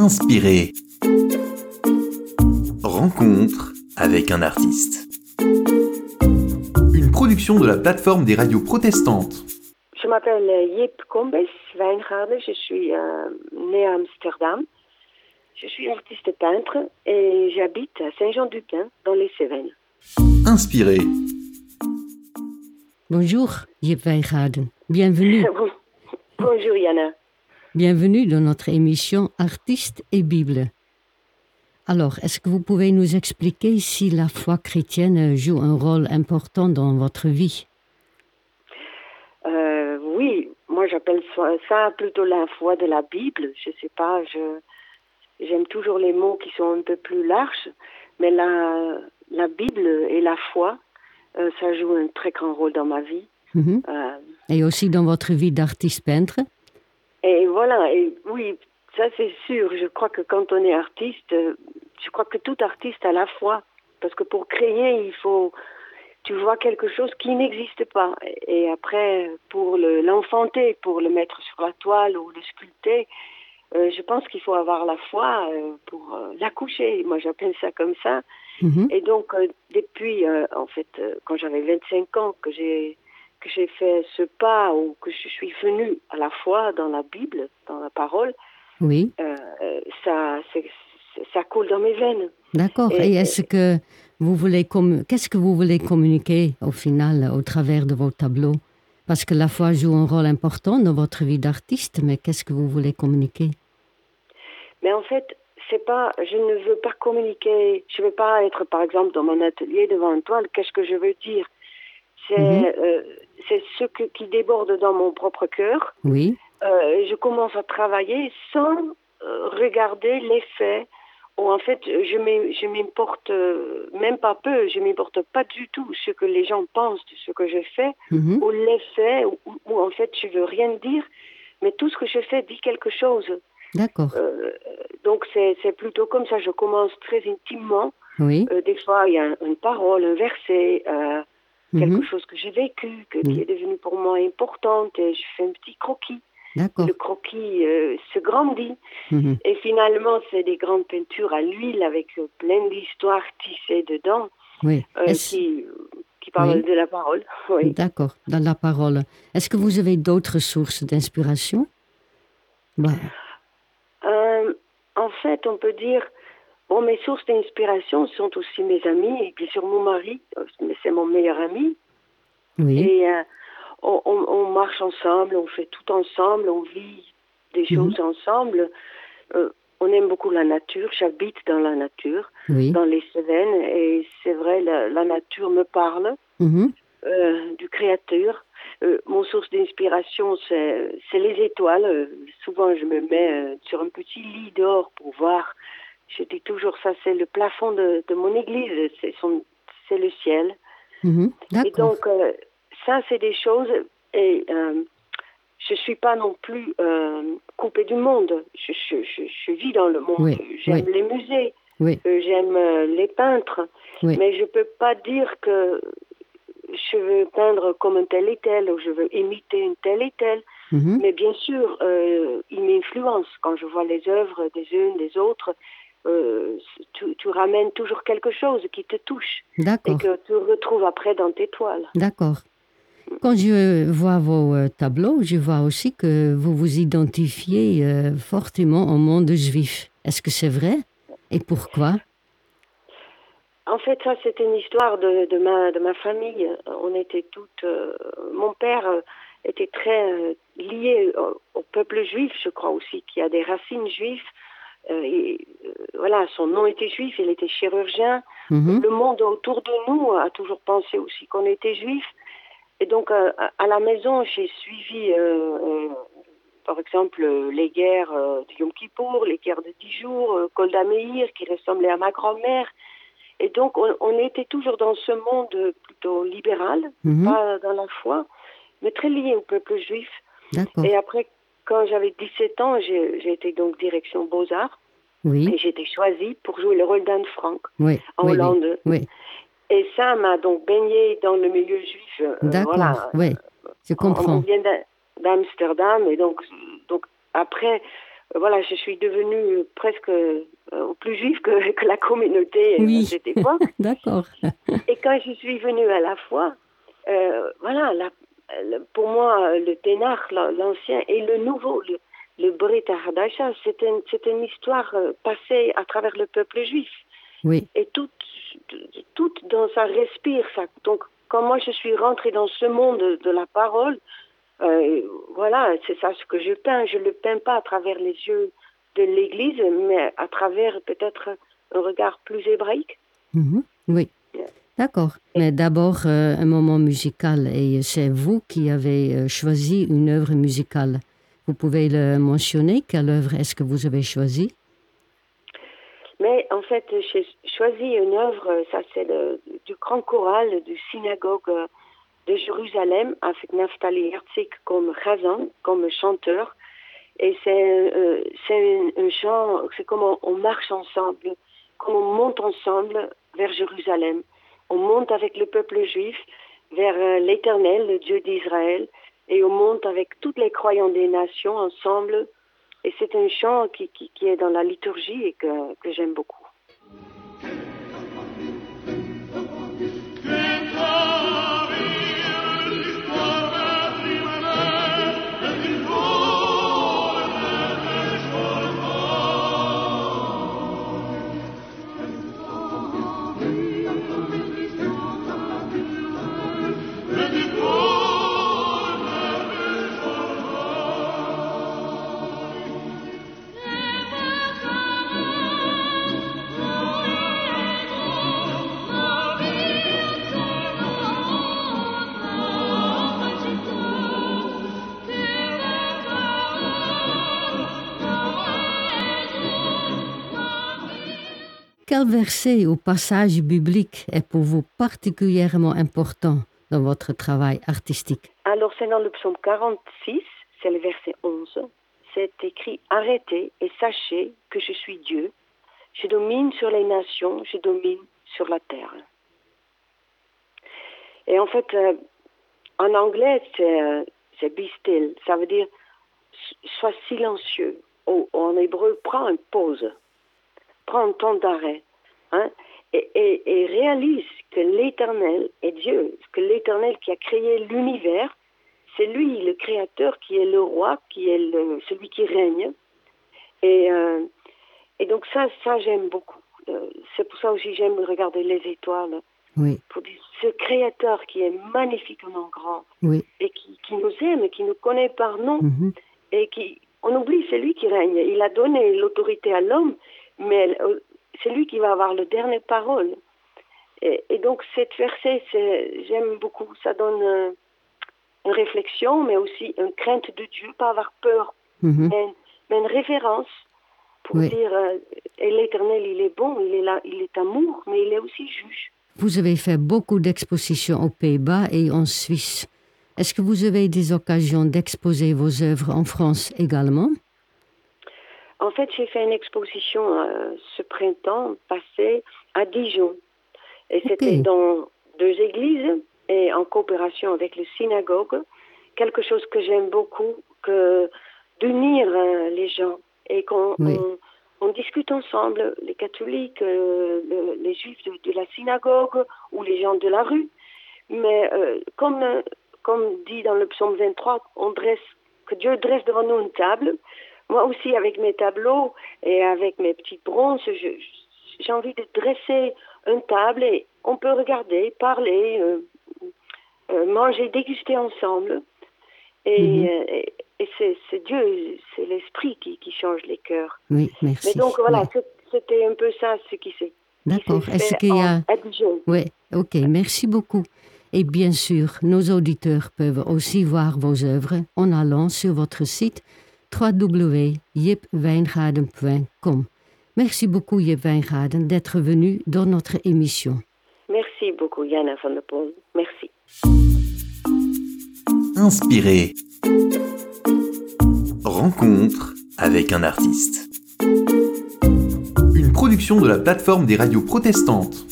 Inspiré. Rencontre avec un artiste. Une production de la plateforme des radios protestantes. Je m'appelle Jip Combes Wijngaarden. Je suis euh, née à Amsterdam. Je suis artiste peintre et j'habite à Saint-Jean-du-Pin, dans les Cévennes. Inspiré. Bonjour, Jip Wijngaarden. Bienvenue. Bonjour Yana. Bienvenue dans notre émission Artistes et Bible. Alors, est-ce que vous pouvez nous expliquer si la foi chrétienne joue un rôle important dans votre vie? Euh, oui, moi j'appelle ça, plutôt la foi de la Bible. Je sais pas, j'aime toujours les mots qui sont un peu plus larges, mais la la Bible et la foi, euh, ça joue un très grand rôle dans ma vie. Mhm. Euh, Et aussi dans votre vie d'artiste peintre? Voilà, et oui, ça c'est sûr. Je crois que quand on est artiste, euh, je crois que tout artiste a la foi. Parce que pour créer, il faut, tu vois quelque chose qui n'existe pas. Et après, pour le- l'enfanter, pour le mettre sur la toile ou le sculpter, euh, je pense qu'il faut avoir la foi euh, pour euh, l'accoucher. Moi, j'appelle ça comme ça. Mhm. Et donc, depuis, en fait, quand j'avais 25 ans, que j'ai que j'ai fait ce pas ou que je suis venue à la foi dans la Bible, dans la parole, Oui, euh, ça, ça coule dans mes veines. d'accord. Et- Et est-ce que vous voulez qu'est-ce que vous voulez communiquer au final au travers de vos tableaux? Parce que la foi joue un rôle important dans votre vie d'artiste, mais qu'est-ce que vous voulez communiquer? Mais en fait, c'est pas, je ne veux pas communiquer. Je veux pas être, par exemple, dans mon atelier devant une toile. Qu'est-ce que je veux dire? C'est, Mhm. euh, c'est ce que- qui déborde dans mon propre cœur. Oui, Euh, je commence à travailler sans euh, regarder les faits. Ou en fait, je m'im- je m'importe même pas peu. Je m'importe pas du tout ce que les gens pensent de ce que je fais Mhm. ou les faits. Ou, en fait, je veux rien dire. Mais tout ce que je fais dit quelque chose. d'accord. Euh, donc c'est c'est plutôt comme ça. Je commence très intimement. Oui, Euh, des fois, il y a un- une parole, un verset, euh, quelque mhm. chose que j'ai vécu, que, qui est devenu pour moi importante. Et je fais un petit croquis. Le croquis euh, se grandit. Mhm. Et finalement, c'est des grandes peintures à l'huile avec euh, plein d'histoires tissées dedans Oui. euh, qui, qui parlent Oui. de la parole. Oui. D'accord, dans la parole. Est-ce que vous avez d'autres sources d'inspiration? Bah, Euh, en fait, on peut dire, bon, mes sources d'inspiration sont aussi mes amis et bien sûr mon mari, euh, c'est mon meilleur ami. Oui, Et euh, on, on- on marche ensemble, on fait tout ensemble, on vit des Mhm. choses ensemble. Euh, on aime beaucoup la nature, j'habite dans la nature, oui. dans les Cévennes, et c'est vrai, la, la nature me parle. Mhm. euh, du créateur. Euh, mon source d'inspiration, c'est c'est les étoiles. Euh, souvent, je me mets euh, sur un petit lit d'or pour voir. Je dis toujours ça, c'est le plafond de, de mon église, c'est le ciel. Mhm. Et donc, euh, ça, c'est des choses. Et euh, je suis pas non plus euh, coupée du monde. Je, je, je, je vis dans le monde. Oui, J'aime oui. les musées. Oui, J'aime les peintres, mais je peux pas dire que je veux peindre comme un tel et tel ou je veux imiter une telle et telle. Mhm. Mais bien sûr, euh, il m'influence quand je vois les œuvres des unes, des autres. Euh, tu, tu ramènes toujours quelque chose qui te touche et que tu retrouves après dans tes toiles. d'accord. Quand je vois vos euh, tableaux, je vois aussi que vous vous identifiez euh, fortement au monde juif. Est-ce que c'est vrai Et pourquoi? En fait, ça, c'est une histoire de, de, ma, de ma famille. On était toutes. euh, mon père était très euh, lié au, au peuple juif, je crois aussi, qui a des racines juives. Euh, et, euh, voilà, son nom était juif, il était chirurgien. Mhm. Le monde autour de nous a toujours pensé aussi qu'on était juif. Et donc, euh, à- à la maison, j'ai suivi, euh, par exemple, les guerres de Yom Kippour, les guerres de dix jours, Golda Meir, qui ressemblait à ma grand-mère. Et donc, on, on était toujours dans ce monde plutôt libéral, Mhm. pas dans la foi, mais très lié au peuple juif. Et après, quand j'avais 17 ans, j'ai été donc direction Beaux-Arts Oui, et été choisie pour jouer le rôle d'Anne Frank oui, en oui, Hollande. oui. Et ça m'a donc baigné dans le milieu juif. euh, D'accord, voilà. oui, je On- On comprends. vient d'A- d'Amsterdam et donc, donc après, voilà, je suis devenue presque euh, plus juive que, que la communauté Oui. à cette époque. D'accord. Et quand je suis venue à la foi, euh, voilà, la- pour moi, le Ténach, la- l'ancien, et le nouveau, le, le Brit Hadasha, c'est une, une histoire euh, passée à travers le peuple juif. Oui, Et tout, tout dans ça respire ça. Donc, quand moi je suis rentrée dans ce monde de, la parole, euh, voilà, c'est ça ce que je peins. Je le peins pas à travers les yeux de l'Église, mais à travers peut-être un regard plus hébraïque. Mhm. oui. D'accord. Mais d'abord, euh, un moment musical. Et c'est vous qui avez euh, choisi une œuvre musicale. Vous pouvez le mentionner. Quelle œuvre est-ce que vous avez choisi Mais en fait, j'ai choisi une œuvre, ça c'est du grand choral du synagogue euh, de Jérusalem avec Naftali Herzig comme comme chanteur. Et c'est euh, un, chant, c'est comme on, on marche ensemble, comme on monte ensemble vers Jérusalem. On monte avec le peuple juif vers euh, l'Éternel, le Dieu d'Israël, et on monte avec tous les croyants des nations ensemble. Et c'est un chant qui, est dans la liturgie et que j'aime beaucoup. Quel verset ou passage biblique est pour vous particulièrement important dans votre travail artistique? Alors c'est dans le psaume 46, c'est le verset 11. C'est écrit Arrêtez et sachez que je suis Dieu. Je domine sur les nations, je domine sur la terre. Et en fait, euh, en anglais, c'est euh, be still. Ça veut dire sois silencieux. Ou en hébreu, prends une pause. Prends un temps d'arrêt. Hein? Et, et- et réalise que l'Éternel est Dieu, que l'Éternel qui a créé l'univers, c'est lui le créateur qui est le roi, qui est le- celui qui règne. Et, euh, et donc ça, ça j'aime beaucoup. Euh, c'est pour ça aussi j'aime regarder les étoiles. Oui, Pour dire, ce créateur qui est magnifiquement grand oui. et qui, qui nous aime, qui nous connaît par nom mhm. et qui, on oublie, c'est lui qui règne. Il a donné l'autorité à l'homme, mais euh, c'est lui qui va avoir le dernier parole. Et, et donc, cette verset, j'aime beaucoup. Ça donne euh, une réflexion, mais aussi une crainte de Dieu, pas avoir peur, Mhm. mais, une- mais une référence pour Oui. dire, euh, et l'Éternel, il est bon, il est là, il est amour, mais il est aussi juge. Vous avez fait beaucoup d'expositions aux Pays-Bas et en Suisse. Est-ce que vous avez des occasions d'exposer vos œuvres en France également? En fait, j'ai fait une exposition euh, ce printemps passé à Dijon. Et c'était dans deux églises et en coopération avec le synagogue. Quelque chose que j'aime beaucoup, que d'unir euh, les gens et qu'on Oui. on, on discute ensemble, les catholiques, euh, le- les juifs de, de la synagogue ou les gens de la rue. Mais comme, comme dit dans le psaume 23, on dresse, que Dieu dresse devant nous une table. Moi aussi, avec mes tableaux et avec mes petites bronzes, j'ai envie de dresser une table et on peut regarder, parler, euh, euh, manger, déguster ensemble. Et, Mhm. euh, et, et c'est Dieu, c'est l'esprit qui, qui change les cœurs. Oui, merci. Mais donc voilà, c'était un peu ça ce qui s'est D'accord. Est-ce qu'il y a... Oui, ok, merci beaucoup. Et bien sûr, nos auditeurs peuvent aussi voir vos œuvres en allant sur votre site www.jipwijngaarden.com. Merci beaucoup, Jip Wijngaarden, d'être venu dans notre émission. Merci beaucoup, Yana van der Poel. Merci. Inspiré. Rencontre avec un artiste. Une production de la plateforme des radios protestantes.